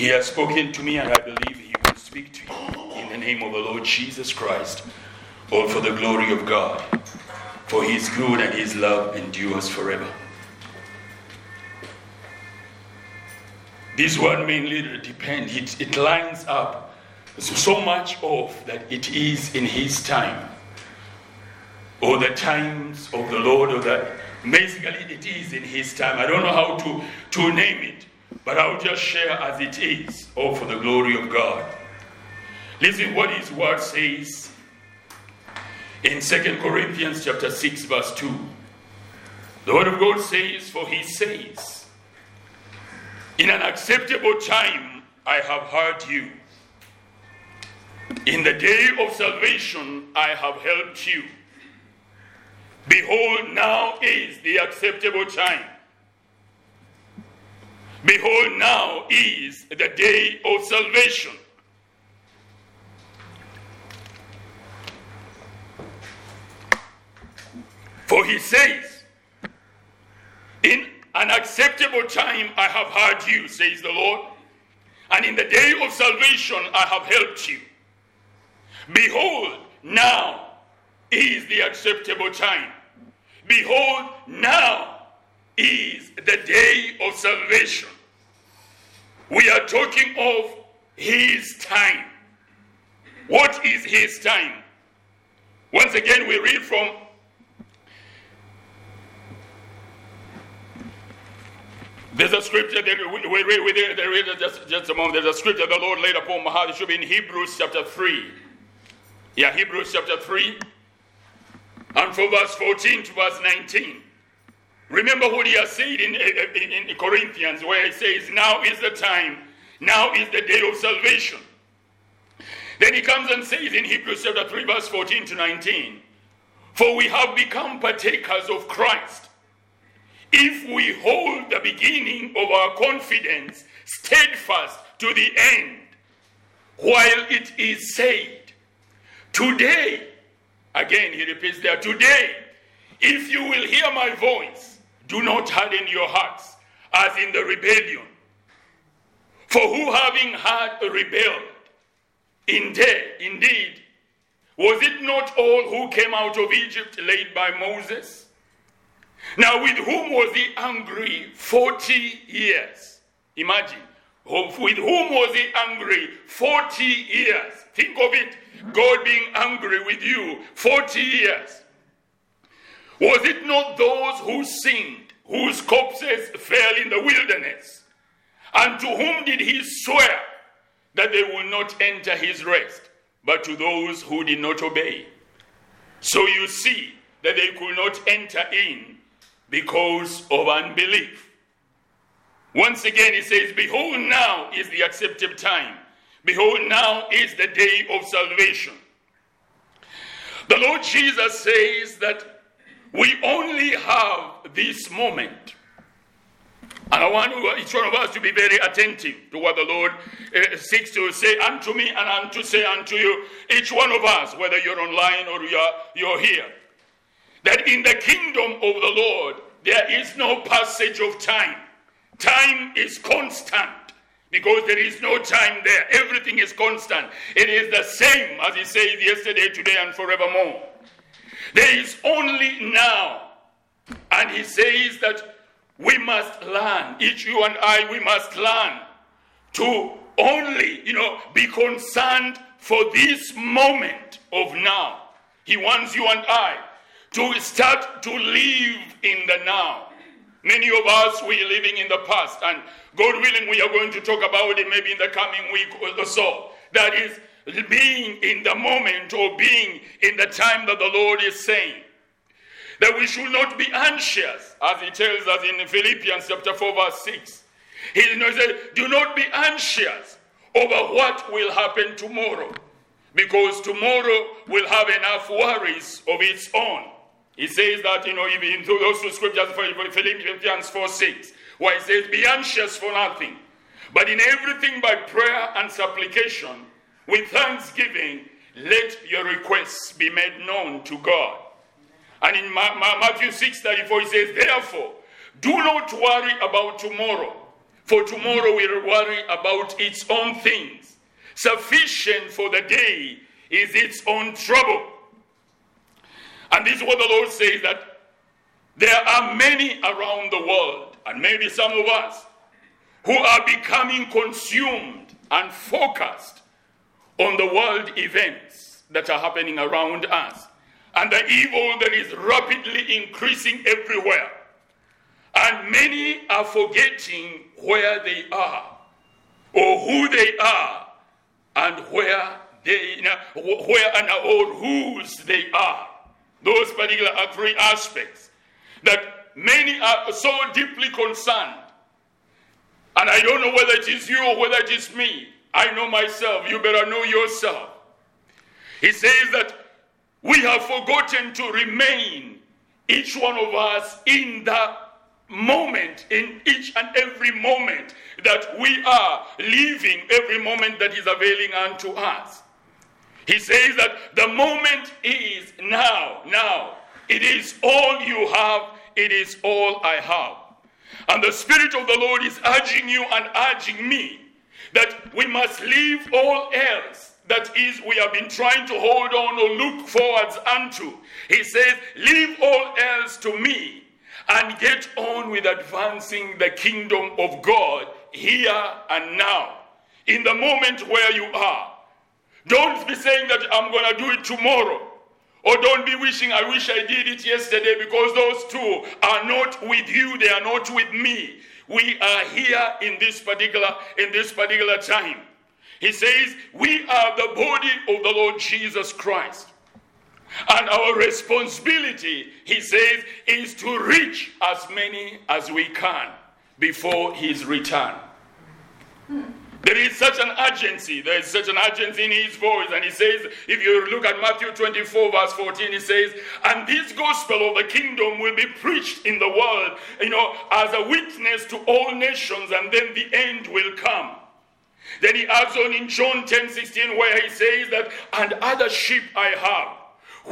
He has spoken to me, and I believe He will speak to you in the name of the Lord Jesus Christ, all for the glory of God. For His good and His love endures forever. This one mainly depends, it, it lines up so much of that it is in His time, or the times of the Lord, or that basically it is in His time. I don't know how to, to name it. But I'll just share as it is, all for the glory of God. Listen what his word says in Second Corinthians chapter 6, verse 2. The word of God says, For he says, In an acceptable time I have heard you. In the day of salvation I have helped you. Behold, now is the acceptable time. Behold, now is the day of salvation. For he says, In an acceptable time I have heard you, says the Lord, and in the day of salvation I have helped you. Behold, now is the acceptable time. Behold, now is the day of salvation. We are talking of his time. What is his time? Once again, we read from There's a scripture that we, read, we read just, just a moment. There's a scripture the Lord laid upon my heart. It should be in Hebrews chapter 3. Yeah, Hebrews chapter 3. And from verse 14 to verse 19. Remember what he has said in, eh, eh, in, in, Corinthians, where he says, Now is the time, now is the day of salvation. Then he comes and says in Hebrews chapter 3, verse 14 to 19, For we have become partakers of Christ if we hold the beginning of our confidence steadfast to the end, while it is said, Today, again he repeats there, today, if you will hear my voice, do not harden your hearts as in the rebellion. For who having had rebelled, indeed, indeed, was it not all who came out of Egypt led by Moses? Now, with whom was he angry 40 years? Imagine. With whom was he angry 40 years? Think of it. God being angry with you 40 years. Was it not those who sinned, whose corpses fell in the wilderness? And to whom did he swear that they will not enter his rest, but to those who did not obey? So you see that they could not enter in because of unbelief. Once again, he says, Behold, now is the accepted time. Behold, now is the day of salvation. The Lord Jesus says that we only have this moment. And I want each one of us to be very attentive to what the Lord uh, seeks to say unto me and unto say unto you, each one of us, whether you're online or you're, you're here. That in the kingdom of the Lord, there is no passage of time. Time is constant because there is no time there. Everything is constant. It is the same as he said yesterday, today, and forevermore. There is only now. And he says that we must learn, each you and I, we must learn to only, you know, be concerned for this moment of now. He wants you and I to start to live in the now. Many of us, we are living in the past, and God willing, we are going to talk about it maybe in the coming week or so. That is being in the moment or being in the time that the Lord is saying. That we should not be anxious, as he tells us in Philippians chapter 4, verse 6. He says, Do not be anxious over what will happen tomorrow, because tomorrow will have enough worries of its own. He says that, you know, even through those two scriptures, Philippians 4 6, where he says, Be anxious for nothing, but in everything by prayer and supplication with thanksgiving, let your requests be made known to God. And in Matthew 6 34, he says, Therefore, do not worry about tomorrow, for tomorrow will worry about its own things. Sufficient for the day is its own trouble. And this is what the Lord says that there are many around the world, and maybe some of us, who are becoming consumed and focused on the world events that are happening around us and the evil that is rapidly increasing everywhere. And many are forgetting where they are or who they are and where they where and or whose they are. Those particular are three aspects that many are so deeply concerned. And I don't know whether it is you or whether it is me. I know myself. You better know yourself. He says that we have forgotten to remain, each one of us, in the moment, in each and every moment that we are living, every moment that is availing unto us. He says that the moment is now, now. It is all you have, it is all I have. And the Spirit of the Lord is urging you and urging me that we must leave all else that is we have been trying to hold on or look forwards unto. He says, Leave all else to me and get on with advancing the kingdom of God here and now, in the moment where you are. Don't be saying that I'm going to do it tomorrow. Or don't be wishing, I wish I did it yesterday because those two are not with you, they are not with me. We are here in this particular in this particular time. He says, We are the body of the Lord Jesus Christ. And our responsibility, he says, is to reach as many as we can before his return. There is such an urgency. There is such an urgency in his voice. And he says, if you look at Matthew 24, verse 14, he says, And this gospel of the kingdom will be preached in the world, you know, as a witness to all nations, and then the end will come. Then he adds on in John 10 16, where he says that, And other sheep I have,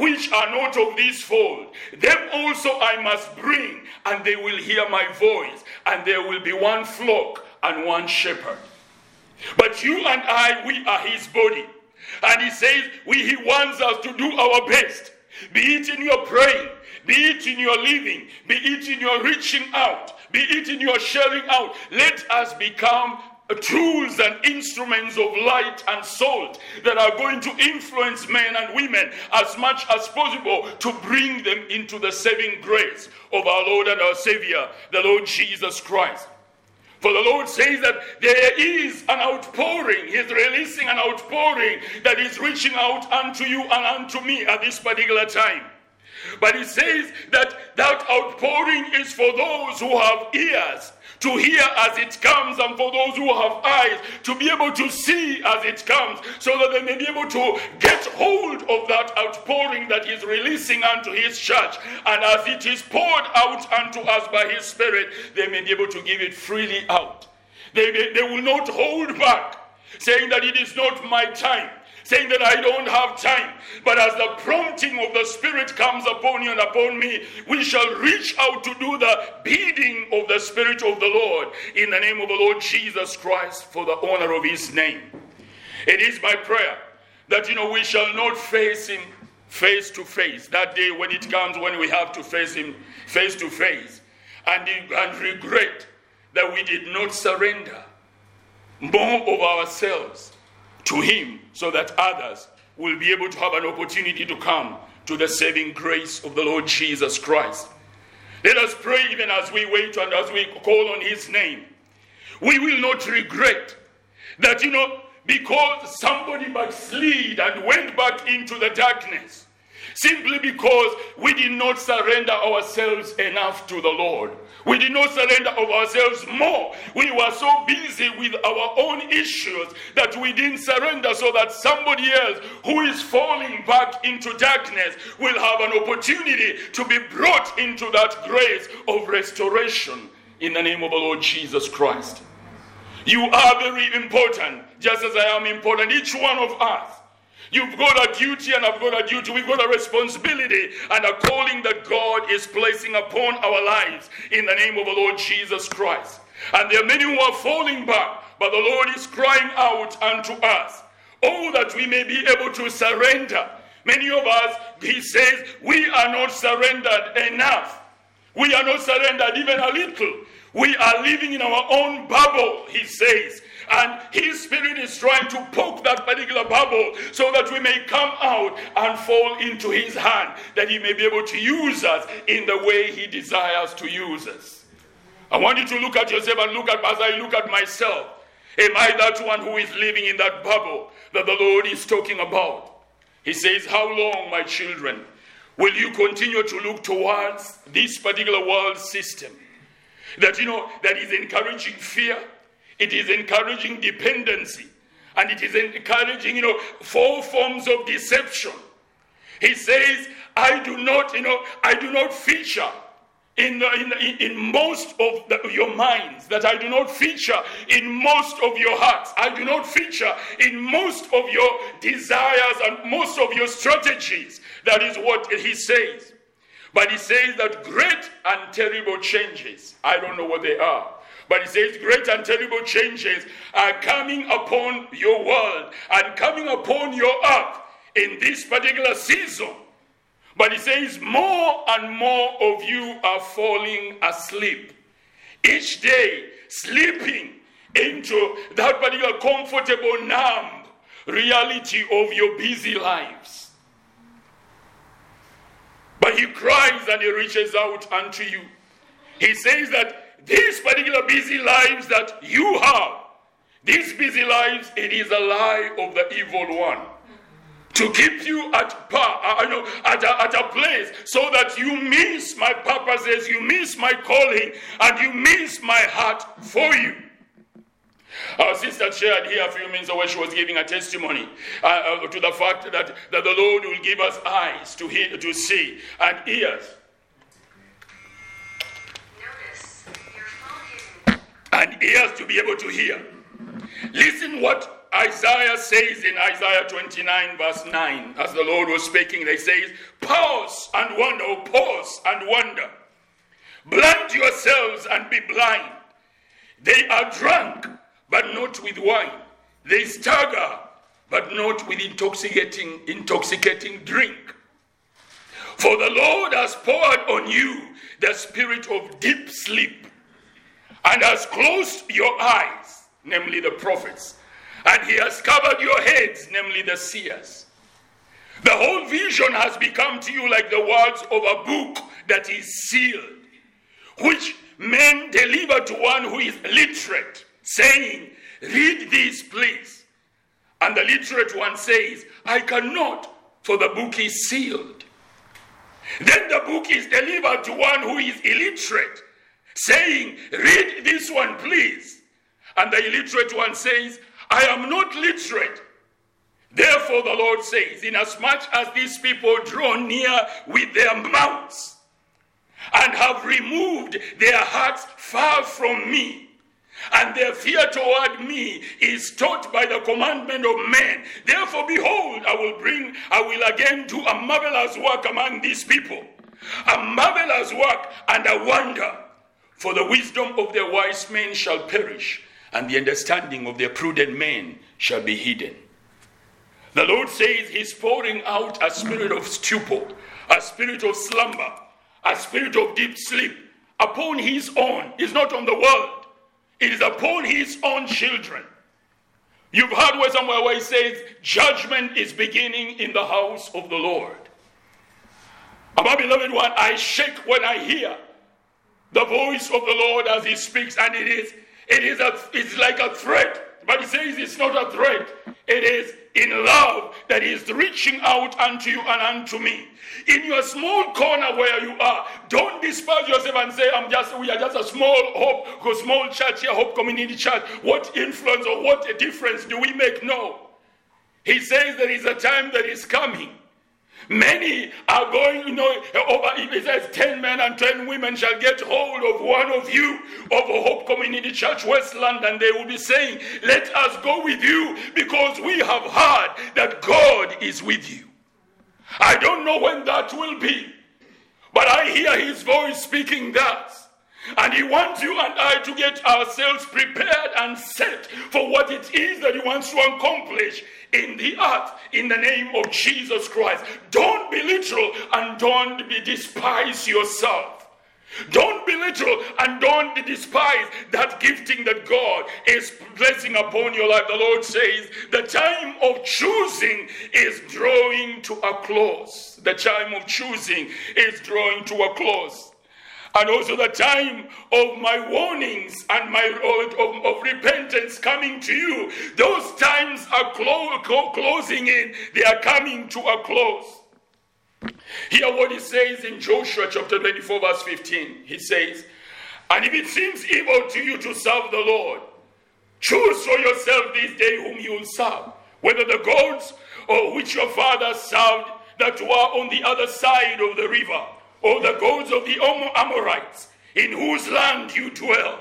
which are not of this fold, them also I must bring, and they will hear my voice, and there will be one flock and one shepherd. But you and I, we are his body. And he says, we, he wants us to do our best. Be it in your praying, be it in your living, be it in your reaching out, be it in your sharing out. Let us become tools and instruments of light and salt that are going to influence men and women as much as possible to bring them into the saving grace of our Lord and our Savior, the Lord Jesus Christ. For the Lord says that there is an outpouring. He's releasing an outpouring that is reaching out unto you and unto me at this particular time. But he says that that outpouring is for those who have ears to hear as it comes, and for those who have eyes to be able to see as it comes, so that they may be able to get hold of that outpouring that He's releasing unto His church. And as it is poured out unto us by His Spirit, they may be able to give it freely out. They, they, they will not hold back, saying that it is not my time saying that I don't have time. But as the prompting of the Spirit comes upon you and upon me, we shall reach out to do the bidding of the Spirit of the Lord in the name of the Lord Jesus Christ for the honor of His name. It is my prayer that, you know, we shall not face Him face to face. That day when it comes, when we have to face Him face to face and, and regret that we did not surrender more of ourselves to Him so that others will be able to have an opportunity to come to the saving grace of the Lord Jesus Christ. Let us pray even as we wait and as we call on His name. We will not regret that, you know, because somebody backslid and went back into the darkness, simply because we did not surrender ourselves enough to the Lord. We did not surrender of ourselves more. We were so busy with our own issues that we didn't surrender so that somebody else who is falling back into darkness will have an opportunity to be brought into that grace of restoration in the name of the Lord Jesus Christ. You are very important, just as I am important, each one of us. You've got a duty, and I've got a duty. We've got a responsibility and a calling that God is placing upon our lives in the name of the Lord Jesus Christ. And there are many who are falling back, but the Lord is crying out unto us, Oh, that we may be able to surrender. Many of us, He says, we are not surrendered enough. We are not surrendered even a little. We are living in our own bubble, He says. And His Spirit is trying to poke that particular bubble so that we may come out and fall into His hand, that He may be able to use us in the way He desires to use us. I want you to look at yourself and look at as I look at myself. Am I that one who is living in that bubble that the Lord is talking about? He says, How long, my children, will you continue to look towards this particular world system? That you know that is encouraging fear, it is encouraging dependency, and it is encouraging, you know, four forms of deception. He says, I do not, you know, I do not feature in, in, in most of the, your minds, that I do not feature in most of your hearts. I do not feature in most of your desires and most of your strategies. That is what he says. But he says that great and terrible changes, I don't know what they are. But he says, Great and terrible changes are coming upon your world and coming upon your earth in this particular season. But he says, More and more of you are falling asleep. Each day, sleeping into that particular comfortable, numb reality of your busy lives. But he cries and he reaches out unto you. He says that these particular busy lives that you have, these busy lives, it is a lie of the evil one to keep you at par, uh, at a, at a place so that you miss my purposes, you miss my calling, and you miss my heart for you. Our sister shared here a few minutes ago she was giving a testimony uh, uh, to the fact that, that the Lord will give us eyes to hear, to see, and ears. And ears to be able to hear. Listen what Isaiah says in Isaiah 29, verse 9, as the Lord was speaking, they says, Pause and wonder, oh, pause and wonder. Blind yourselves and be blind. They are drunk, but not with wine. They stagger, but not with intoxicating, intoxicating drink. For the Lord has poured on you the spirit of deep sleep and has closed your eyes, namely the prophets and he has covered your heads, namely the seers. The whole vision has become to you like the words of a book that is sealed, which men deliver to one who is literate, saying, Read this, please. And the literate one says, I cannot, for the book is sealed. Then the book is delivered to one who is illiterate, saying, Read this one, please. And the illiterate one says, I am not literate. Therefore, the Lord says, Inasmuch as these people draw near with their mouths and have removed their hearts far from me, and their fear toward me is taught by the commandment of men. Therefore, behold, I will bring, I will again do a marvelous work among these people, a marvelous work and a wonder. For the wisdom of their wise men shall perish, and the understanding of their prudent men shall be hidden. The Lord says He's pouring out a spirit of stupor, a spirit of slumber, a spirit of deep sleep upon His own. It's not on the world, it is upon His own children. You've heard where somewhere where He says, Judgment is beginning in the house of the Lord. My beloved one, I shake when I hear the voice of the Lord as He speaks, and it is it is a, it's like a threat, but he says it's not a threat. It is in love that he is reaching out unto you and unto me. In your small corner where you are, don't despise yourself and say, I'm just we are just a small hope, a small church here, hope community church. What influence or what a difference do we make? No. He says there is a time that is coming Many are going, you know, over, it says 10 men and 10 women shall get hold of one of you of Hope Community Church, West London. They will be saying, Let us go with you because we have heard that God is with you. I don't know when that will be, but I hear his voice speaking that. And He wants you and I to get ourselves prepared and set for what it is that He wants to accomplish in the earth in the name of Jesus Christ. Don't belittle and don't be despise yourself. Don't be belittle and don't despise that gifting that God is placing upon your life. The Lord says the time of choosing is drawing to a close. The time of choosing is drawing to a close. And also the time of my warnings and my of, of repentance coming to you. Those times are clo- clo- closing in. They are coming to a close. Hear what he says in Joshua chapter 24, verse 15. He says, And if it seems evil to you to serve the Lord, choose for yourself this day whom you will serve, whether the gods or which your fathers served that were on the other side of the river, or the gods of the Amorites, in whose land you dwell.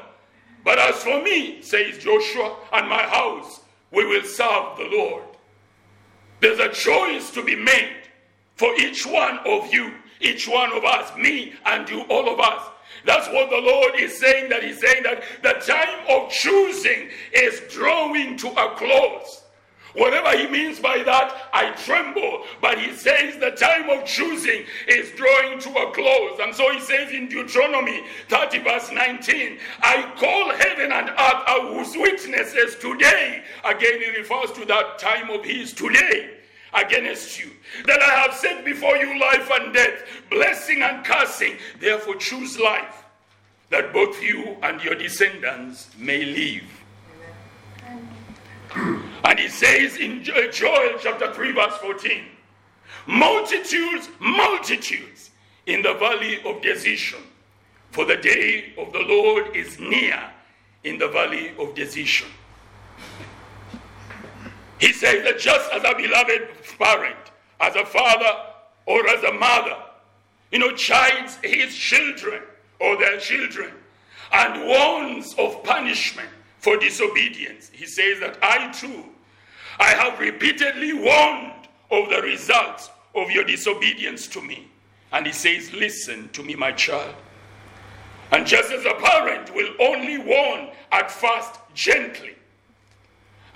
But as for me, says Joshua, and my house, we will serve the Lord. There's a choice to be made for each one of you, each one of us, me and you, all of us. That's what the Lord is saying, that He's saying that the time of choosing is drawing to a close. Whatever he means by that, I tremble. But he says the time of choosing is drawing to a close. And so he says in Deuteronomy 30, verse 19, I call heaven and earth as witnesses today. Again, he refers to that time of his today against you. That I have set before you life and death, blessing and cursing. Therefore, choose life, that both you and your descendants may live. And he says in Joel chapter 3, verse 14 multitudes, multitudes in the valley of decision. For the day of the Lord is near in the valley of decision. He says that just as a beloved parent, as a father or as a mother, you know, chides his children or their children and warns of punishment for disobedience. He says that I too, I have repeatedly warned of the results of your disobedience to me. And he says, Listen to me, my child. And just as a parent will only warn at first gently,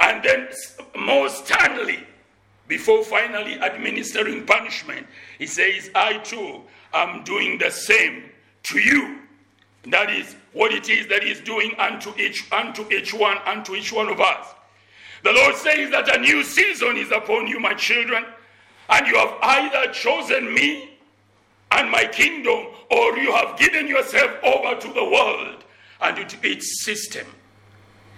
and then more sternly before finally administering punishment. He says, I too am doing the same to you. That is what it is that He's doing unto each, unto each one, unto each one of us. The Lord says that a new season is upon you, my children, and you have either chosen me and my kingdom, or you have given yourself over to the world and to its system.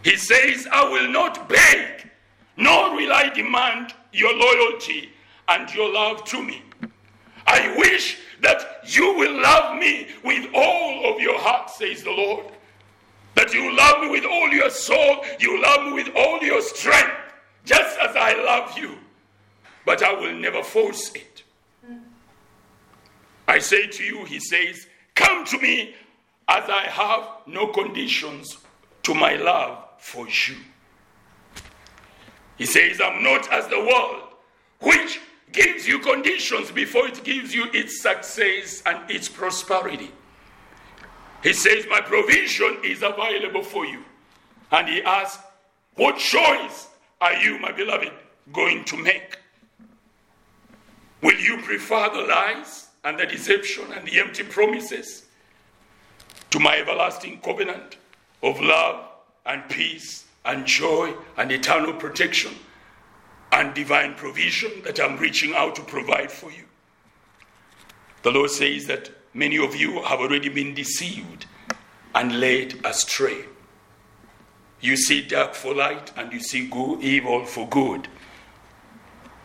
He says, I will not beg, nor will I demand your loyalty and your love to me. I wish that you will love me with all of your heart, says the Lord. That you love me with all your soul, you love me with all your strength, just as I love you. But I will never force it. I say to you, he says, Come to me as I have no conditions to my love for you. He says, I'm not as the world, which gives you conditions before it gives you its success and its prosperity. He says, My provision is available for you. And he asks, What choice are you, my beloved, going to make? Will you prefer the lies and the deception and the empty promises to my everlasting covenant of love and peace and joy and eternal protection and divine provision that I'm reaching out to provide for you. The Lord says that many of you have already been deceived and led astray. You see dark for light and you see good, evil for good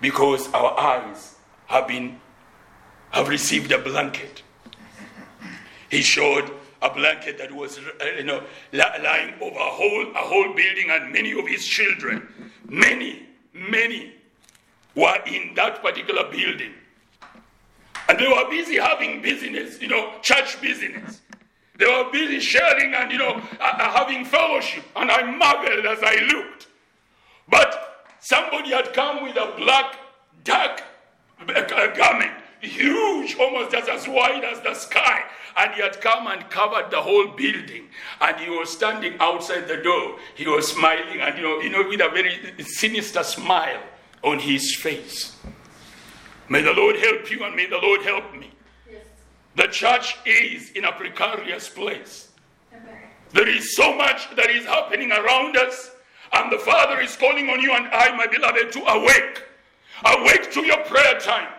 because our eyes have been have received a blanket. He showed a blanket that was uh, you know lying over a whole a whole building and many of his children many many were in that particular building. And they were busy having business you know church business. They were busy sharing and you know uh, uh having fellowship. And i marveled as i looked. But somebody had come with a black dark uh, garment huge, almost just as wide as the sky. And he had come and covered the whole building. And he was standing outside the door. He was smiling and, you know, you know with a very sinister smile on his face. May the Lord help you and may the Lord help me. Yes. The church is in a precarious place. There is so much that is happening around us, and the Father is calling on you and I, my beloved, to awake. Awake to your prayer time.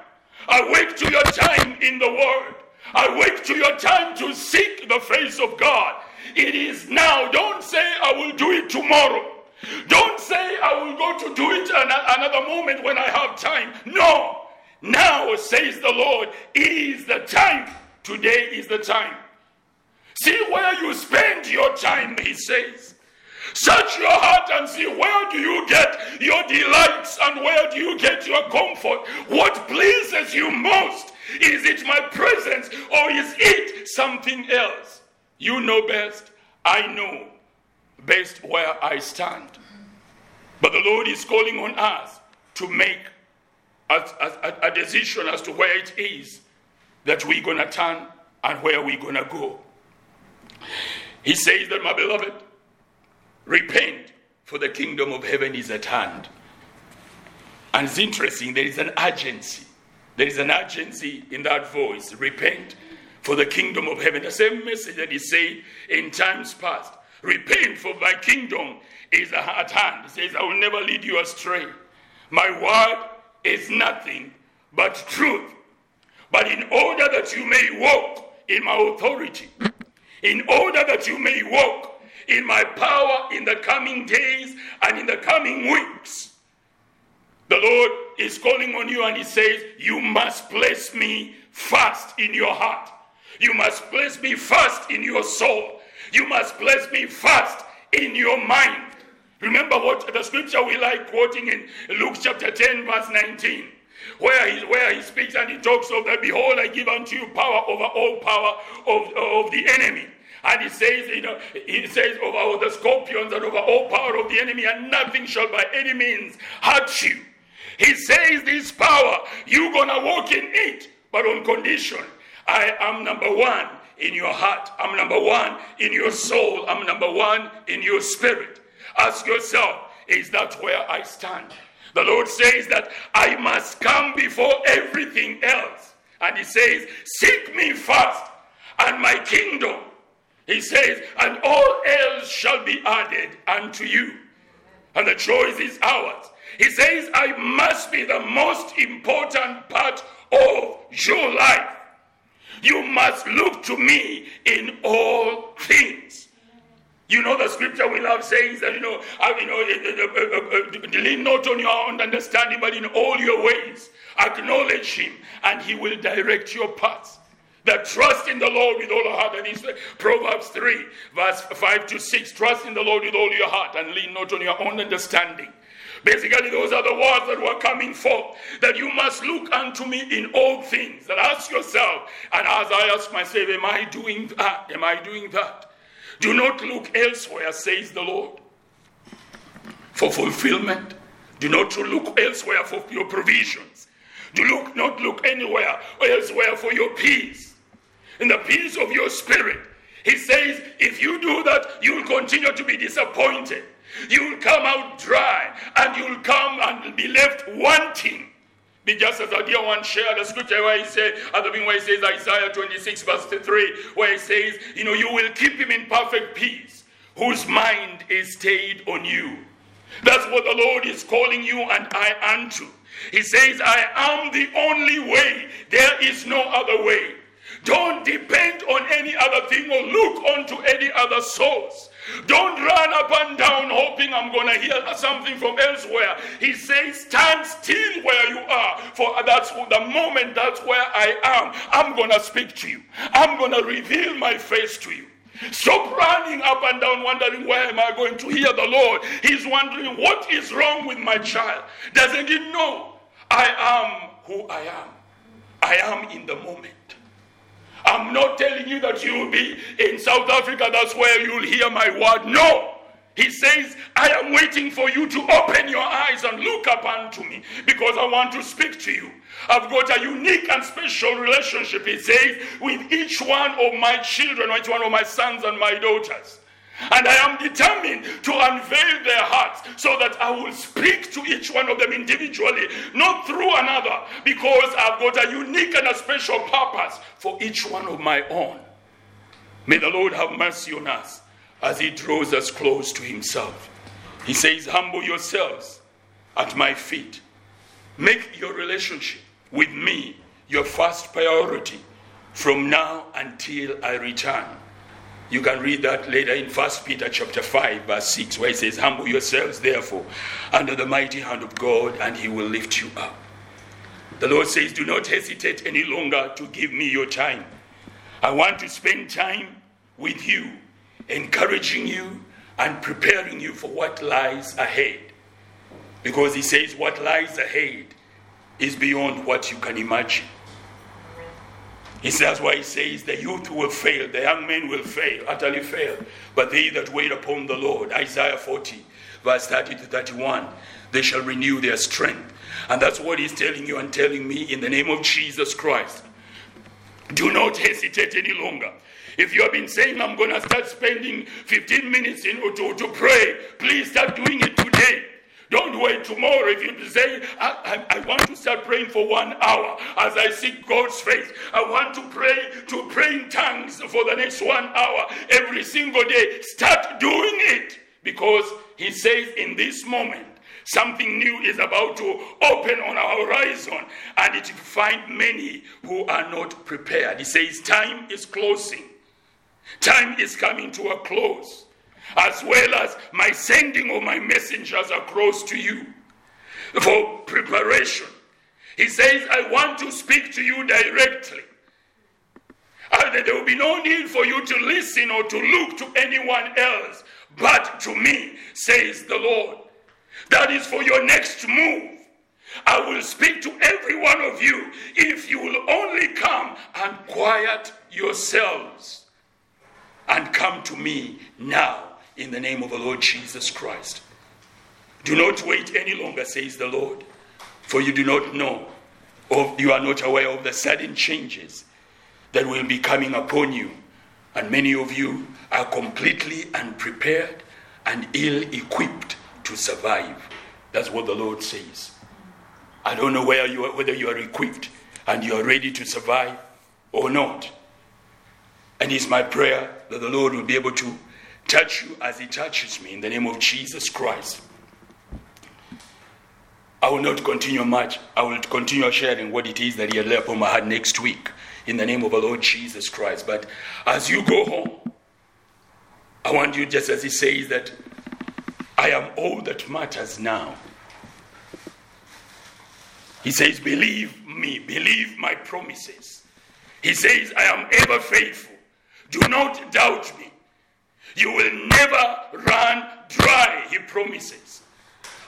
Awake to your time in the Word. Awake to your time to seek the face of God. It is now. Don't say, I will do it tomorrow. Don't say, I will go to do it another moment when I have time. No. Now, says the Lord, is the time. Today is the time. See where you spend your time, he says. Search your heart and see where do you get your delights and where do you get your comfort. You most? Is it my presence or is it something else? You know best. I know best where I stand. But the Lord is calling on us to make a, a, a decision as to where it is that we're going to turn and where we're going to go. He says that, my beloved, repent, for the kingdom of heaven is at hand. And it's interesting, there is an urgency. There is an urgency in that voice. Repent, for the kingdom of heaven. The same message that he said in times past. Repent, for thy kingdom is at hand. He says, I will never lead you astray. My word is nothing but truth. But in order that you may walk in my authority, in order that you may walk in my power in the coming days and in the coming weeks, the Lord is calling on you and He says, You must place me first in your heart. You must place me first in your soul. You must place me first in your mind. Remember what the scripture we like quoting in Luke chapter 10, verse 19, where he, where he speaks and he talks of that, behold, I give unto you power over all power of, of the enemy. And he says, you know, he says over the scorpions and over all power of the enemy, and nothing shall by any means hurt you. He says, This power, you're gonna walk in it, but on condition. I am number one in your heart. I'm number one in your soul. I'm number one in your spirit. Ask yourself, is that where I stand? The Lord says that I must come before everything else. And He says, Seek me first and my kingdom. He says, And all else shall be added unto you. And the choice is ours. He says, I must be the most important part of your life. You must look to me in all things. You know the scripture we love saying that you know, uh, you know, uh, uh, lean not on your own understanding, but in all your ways acknowledge Him, and He will direct your paths. That trust in the Lord with all your heart, and is Proverbs 3, verse 5 to 6. Trust in the Lord with all your heart and lean not on your own understanding. Basically, those are the words that were coming forth. That you must look unto me in all things. That ask yourself, and as I ask myself, Am I doing that? Am I doing that? Do not look elsewhere, says the Lord, for fulfillment. Do not look elsewhere for your provisions. Do look, not look anywhere elsewhere for your peace. In the peace of your spirit. He says, if you do that, you'll continue to be disappointed. You'll come out dry and you'll come and be left wanting. Be just as a dear one shared the scripture where he said, the beginning where he says, Isaiah 26, verse 3, where he says, You know, you will keep him in perfect peace, whose mind is stayed on you. That's what the Lord is calling you and I unto. He says, I am the only way. There is no other way. Don't depend on any other thing or look onto any other source. Don't run up and down hoping I'm going to hear something from elsewhere. He says, Stand still where you are, for that's the moment that's where I am. I'm going to speak to you, I'm going to reveal my face to you. Stop running up and down, wondering where am I going to hear the Lord. He's wondering what is wrong with my child. Doesn't he know I am who I am? I am in the moment. I'm not telling you that you will be in South Africa, that's where you'll hear my word. No. He says, I am waiting for you to open your eyes and look up unto me because I want to speak to you. I've got a unique and special relationship, he says, with each one of my children, each one of my sons and my daughters. And I am determined to unveil their hearts so that I will speak to each one of them individually, not through another, because I've got a unique and a special purpose for each one of my own. May the Lord have mercy on us as He draws us close to Himself. He says, Humble yourselves at my feet. Make your relationship with me your first priority from now until I return. You can read that later in 1 Peter chapter 5, verse 6, where it says, Humble yourselves, therefore, under the mighty hand of God, and he will lift you up. The Lord says, Do not hesitate any longer to give me your time. I want to spend time with you, encouraging you and preparing you for what lies ahead. Because he says, What lies ahead is beyond what you can imagine. He says why he says the youth will fail, the young men will fail, utterly fail. But they that wait upon the Lord, Isaiah 40, verse 30 to 31, they shall renew their strength. And that's what he's telling you and telling me in the name of Jesus Christ. Do not hesitate any longer. If you have been saying, I'm going to start spending 15 minutes in, to, to pray, please start doing it today. Don't wait tomorrow. If you say, I, I, I, want to start praying for one hour as I seek God's face, I want to pray to pray in tongues for the next one hour every single day. Start doing it because He says in this moment, something new is about to open on our horizon and it will find many who are not prepared. He says, Time is closing, time is coming to a close as well as my sending of my messengers across to you for preparation. He says, I want to speak to you directly. Uh, and there will be no need for you to listen or to look to anyone else but to me, says the Lord. That is for your next move. I will speak to every one of you if you will only come and quiet yourselves and come to me now in the name of the Lord Jesus Christ. Do not wait any longer, says the Lord, for you do not know, or you are not aware of the sudden changes that will be coming upon you. And many of you are completely unprepared and ill equipped to survive. That's what the Lord says. I don't know where you are, whether you are equipped and you are ready to survive or not. And it's my prayer that the Lord will be able to touch you as He touches me in the name of Jesus Christ. I will not continue much. I will continue sharing what it is that He had laid upon my heart next week in the name of the Lord Jesus Christ. But as you go home, I want you, just as He says, that I am all that matters now. He says, Believe me, believe my promises. He says, I am ever faithful. Do not doubt me. You will never run dry, he promises.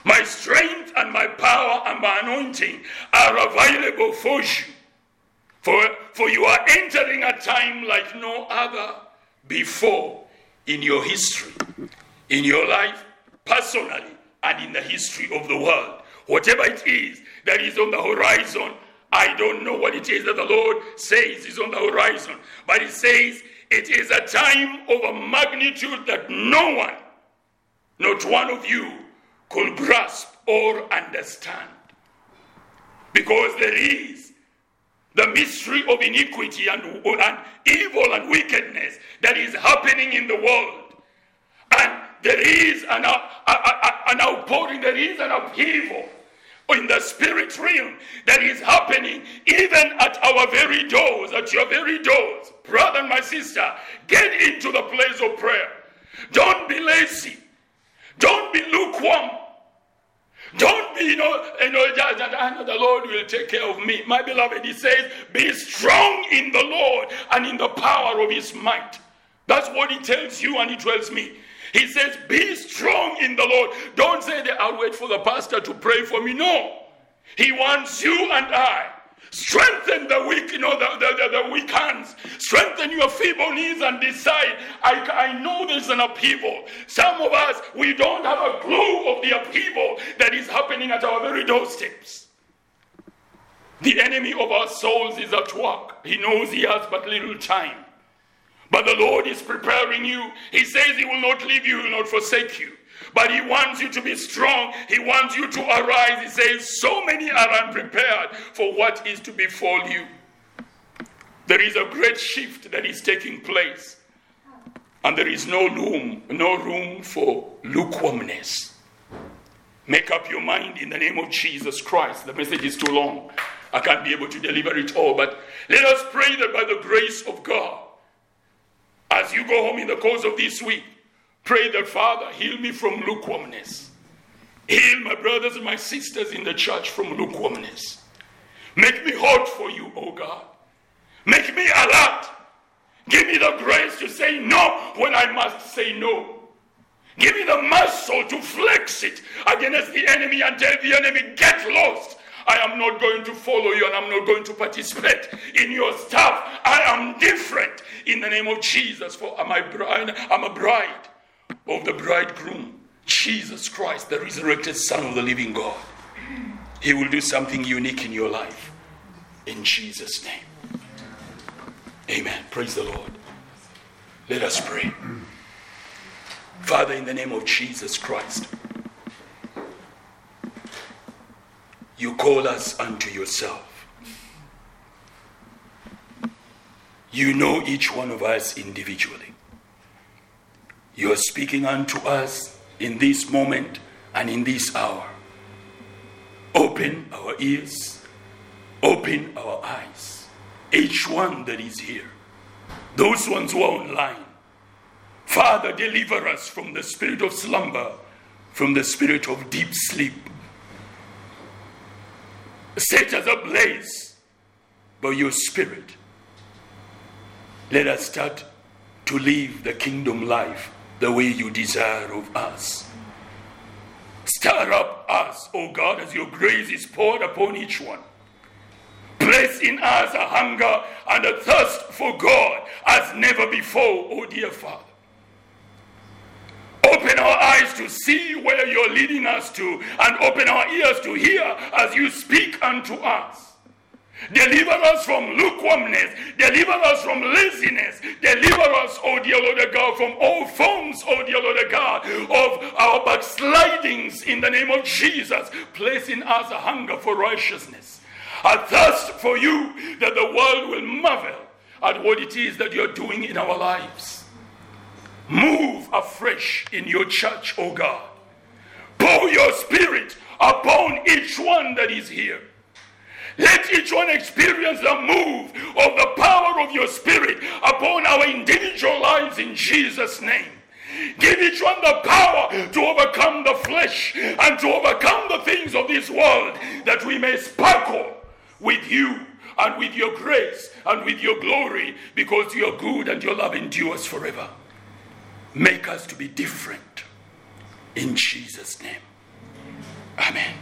My strength and my power and my anointing are available for you. For, for you are entering a time like no other before in your history, in your life, personally, and in the history of the world. Whatever it is that is on the horizon, I don't know what it is that the Lord says is on the horizon, but He says it is a time of a magnitude that no one, not one of you, could grasp or understand. Because there is the mystery of iniquity and, and evil and wickedness that is happening in the world. And there is an, a, a, an outpouring, there is an upheaval in the spirit realm that is happening even at our very doors, at your very doors. Brother and my sister, get into the place of prayer. Don't be lazy. Don't be lukewarm. Don't be, you know, you know, just, I know the Lord will take care of me. My beloved, he says, be strong in the Lord and in the power of his might. That's what he tells you and he tells me. He says, Be strong in the Lord. Don't say that I'll wait for the pastor to pray for me. No. He wants you and I Strengthen the weak, you know, the, the, the, the, weak hands. Strengthen your feeble knees and decide. I, I know there's an upheaval. Some of us, we don't have a clue of the upheaval that is happening at our very doorsteps. The enemy of our souls is at work. He knows he has but little time. But the Lord is preparing you. He says he will not leave you, he will not forsake you. But he wants you to be strong. He wants you to arise. He says, So many are unprepared for what is to befall you. There is a great shift that is taking place. And there is no room, no room for lukewarmness. Make up your mind in the name of Jesus Christ. The message is too long. I can't be able to deliver it all, but let us pray that by the grace of God, as you go home in the course of this week, Pray that, Father, heal me from lukewarmness. Heal my brothers and my sisters in the church from lukewarmness. Make me hot for you, oh God. Make me alert. Give me the grace to say no when I must say no. Give me the muscle to flex it against the enemy and tell the enemy, get lost. I am not going to follow you and I'm not going to participate in your stuff. I am different in the name of Jesus, for a bride. I'm a bride of the bridegroom, Jesus Christ, the resurrected Son of the living God. He will do something unique in your life. In Jesus' name. Amen. Praise the Lord. Let us pray. Father, in the name of Jesus Christ, you call us unto yourself. You know each one of us individually. You are speaking unto us in this moment and in this hour. Open our ears, open our eyes. Each one that is here, those ones who are online. Father, deliver us from the spirit of slumber, from the spirit of deep sleep. Set us ablaze by your spirit. Let us start to live the kingdom life the way you desire of us. Stir up us, O God, as your grace is poured upon each one. Place in us a hunger and a thirst for God as never before, O dear Father. Our eyes to see where you're leading us to, and open our ears to hear as you speak unto us. Deliver us from lukewarmness. Deliver us from laziness. Deliver us, oh dear Lord God, from all forms, oh dear Lord God, of our backslidings in the name of Jesus. Place in us a hunger for righteousness, a thirst for you that the world will marvel at what it is that you're doing in our lives. Move afresh in your church, oh God. Pour your spirit upon each one that is here. Let each one experience the move of the power of your spirit upon our individual lives in Jesus' name. Give each one the power to overcome the flesh and to overcome the things of this world that we may sparkle with you and with your grace and with your glory because you are good and your love endures forever. Make us to be different in Jesus' name. Amen.